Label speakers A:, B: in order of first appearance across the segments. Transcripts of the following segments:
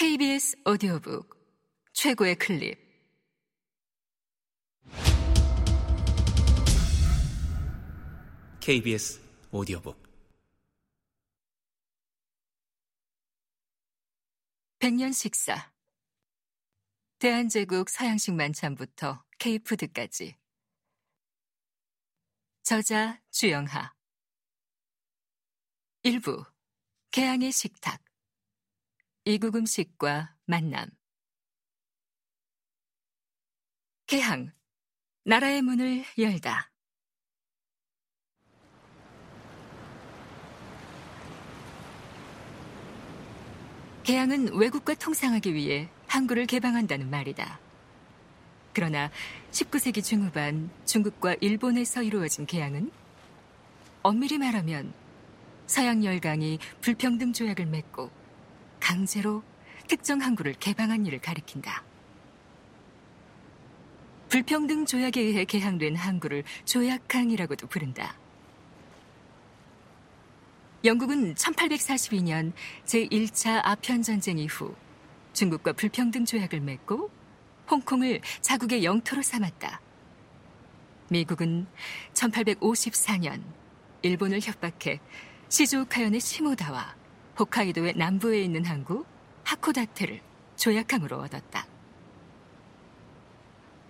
A: KBS 오디오북 최고의 클립.
B: KBS 오디오북.
A: 백년 식사. 대한제국 서양식 만찬부터 케이푸드까지. 저자 주영하. 일부. 개항의 식탁 이국 음식과 만남 개항 나라의 문을 열다 개항은 외국과 통상하기 위해 항구를 개방한다는 말이다. 그러나 19세기 중후반 중국과 일본에서 이루어진 개항은 엄밀히 말하면 서양 열강이 불평등 조약을 맺고 강제로 특정 항구를 개방한 일을 가리킨다. 불평등 조약에 의해 개항된 항구를 조약항이라고도 부른다. 영국은 1842년 제1차 아편 전쟁 이후 중국과 불평등 조약을 맺고 홍콩을 자국의 영토로 삼았다. 미국은 1854년 일본을 협박해 시즈오카현의 시모다와 홋카이도의 남부에 있는 항구 하코다테를 조약함으로 얻었다.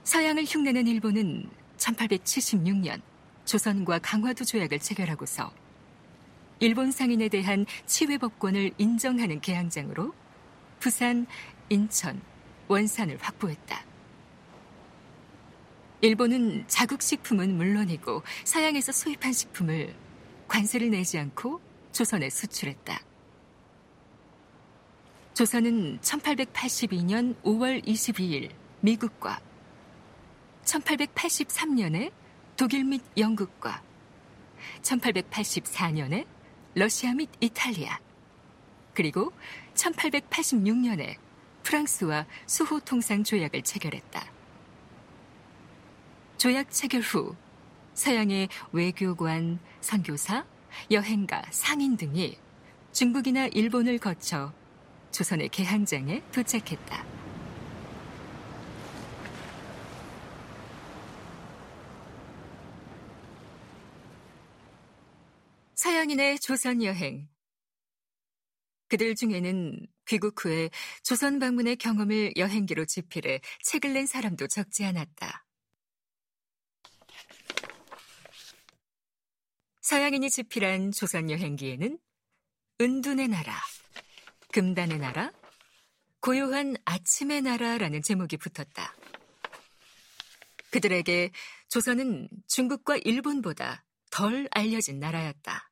A: 서양을 흉내낸 일본은 1876년 조선과 강화도 조약을 체결하고서 일본 상인에 대한 치외법권을 인정하는 개항장으로 부산, 인천, 원산을 확보했다. 일본은 자국 식품은 물론이고 서양에서 수입한 식품을 관세를 내지 않고 조선에 수출했다. 조선은 1882년 5월 22일 미국과 1883년에 독일 및 영국과 1884년에 러시아 및 이탈리아, 그리고 1886년에 프랑스와 수호 통상 조약을 체결했다. 조약 체결 후 서양의 외교관, 선교사, 여행가, 상인 등이 중국이나 일본을 거쳐 조선의 개항장에 도착했다. 서양인의 조선 여행. 그들 중에는 귀국 후에 조선 방문의 경험을 여행기로 집필해 책을 낸 사람도 적지 않았다. 서양인이 집필한 조선 여행기에는 은둔의 나라, 금단의 나라, 고요한 아침의 나라라는 제목이 붙었다. 그들에게 조선은 중국과 일본보다 덜 알려진 나라였다.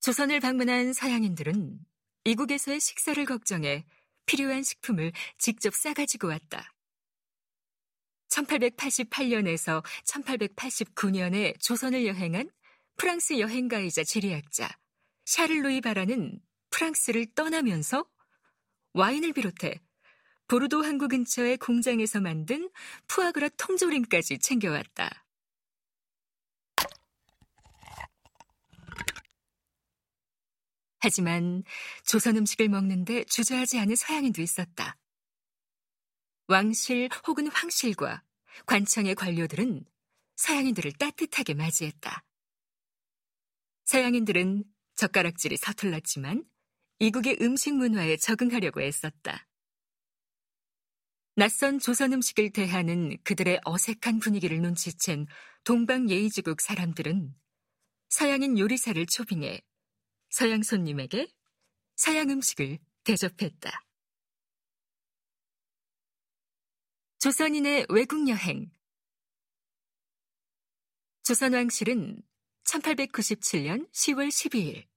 A: 조선을 방문한 서양인들은 이국에서의 식사를 걱정해 필요한 식품을 직접 싸가지고 왔다. 1888년에서 1889년에 조선을 여행한 프랑스 여행가이자 지리학자 샤를루이 바라는 프랑스를 떠나면서 와인을 비롯해 보르도 항구 근처의 공장에서 만든 푸아그라 통조림까지 챙겨왔다. 하지만 조선 음식을 먹는데 주저하지 않은 서양인도 있었다. 왕실 혹은 황실과 관청의 관료들은 서양인들을 따뜻하게 맞이했다. 서양인들은 젓가락질이 서툴렀지만 이국의 음식 문화에 적응하려고 애썼다. 낯선 조선 음식을 대하는 그들의 어색한 분위기를 눈치챈 동방 예의지국 사람들은 서양인 요리사를 초빙해 서양 손님에게 서양 음식을 대접했다. 조선인의 외국 여행 조선 왕실은 1897년 10월 12일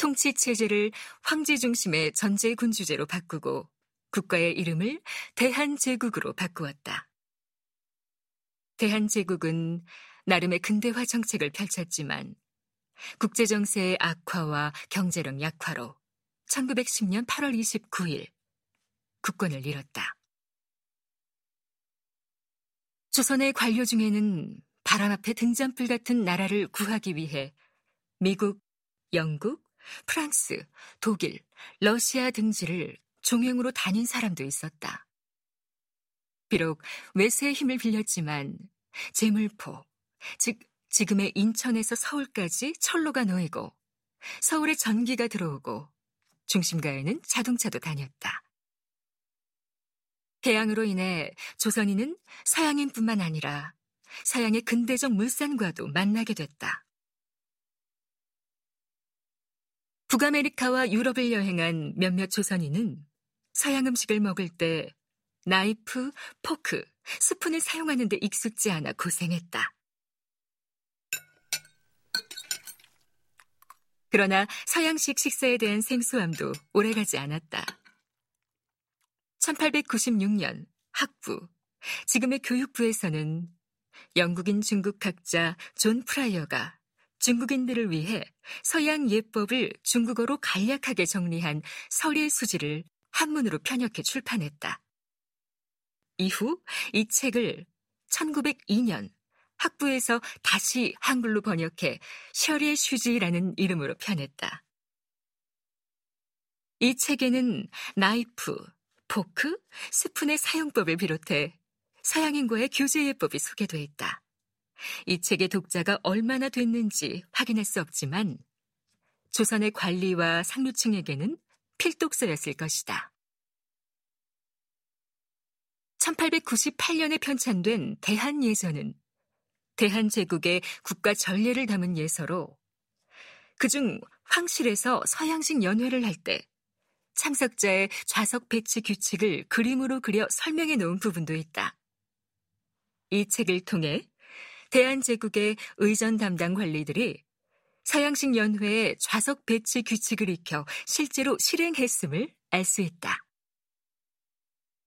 A: 통치 체제를 황제 중심의 전제 군주제로 바꾸고 국가의 이름을 대한제국으로 바꾸었다. 대한제국은 나름의 근대화 정책을 펼쳤지만 국제정세의 악화와 경제력 약화로 1910년 8월 29일 국권을 잃었다. 조선의 관료 중에는 바람 앞에 등잔불 같은 나라를 구하기 위해 미국, 영국, 프랑스, 독일, 러시아 등지를 종행으로 다닌 사람도 있었다. 비록 외세의 힘을 빌렸지만 제물포, 즉 지금의 인천에서 서울까지 철로가 놓이고 서울에 전기가 들어오고 중심가에는 자동차도 다녔다. 개양으로 인해 조선인은 서양인뿐만 아니라 서양의 근대적 물산과도 만나게 됐다. 북아메리카와 유럽을 여행한 몇몇 조선인은 서양 음식을 먹을 때 나이프, 포크, 스푼을 사용하는데 익숙지 않아 고생했다. 그러나 서양식 식사에 대한 생소함도 오래가지 않았다. 1896년 학부, 지금의 교육부에서는 영국인 중국 학자 존 프라이어가 중국인들을 위해 서양 예법을 중국어로 간략하게 정리한 서례수지를 한문으로 편역해 출판했다. 이후 이 책을 1902년 학부에서 다시 한글로 번역해 셔례슈지라는 이름으로 펴냈다. 이 책에는 나이프, 포크, 스푼의 사용법을 비롯해 서양인과의 교제 예법이 소개되어 있다. 이 책의 독자가 얼마나 됐는지 확인할 수 없지만 조선의 관리와 상류층에게는 필독서였을 것이다. 1898년에 편찬된 대한예서는 대한제국의 국가 전례를 담은 예서로 그중 황실에서 서양식 연회를 할 때 참석자의 좌석 배치 규칙을 그림으로 그려 설명해 놓은 부분도 있다. 이 책을 통해 대한제국의 의전 담당 관리들이 서양식 연회의 좌석 배치 규칙을 익혀 실제로 실행했음을 알 수 있다.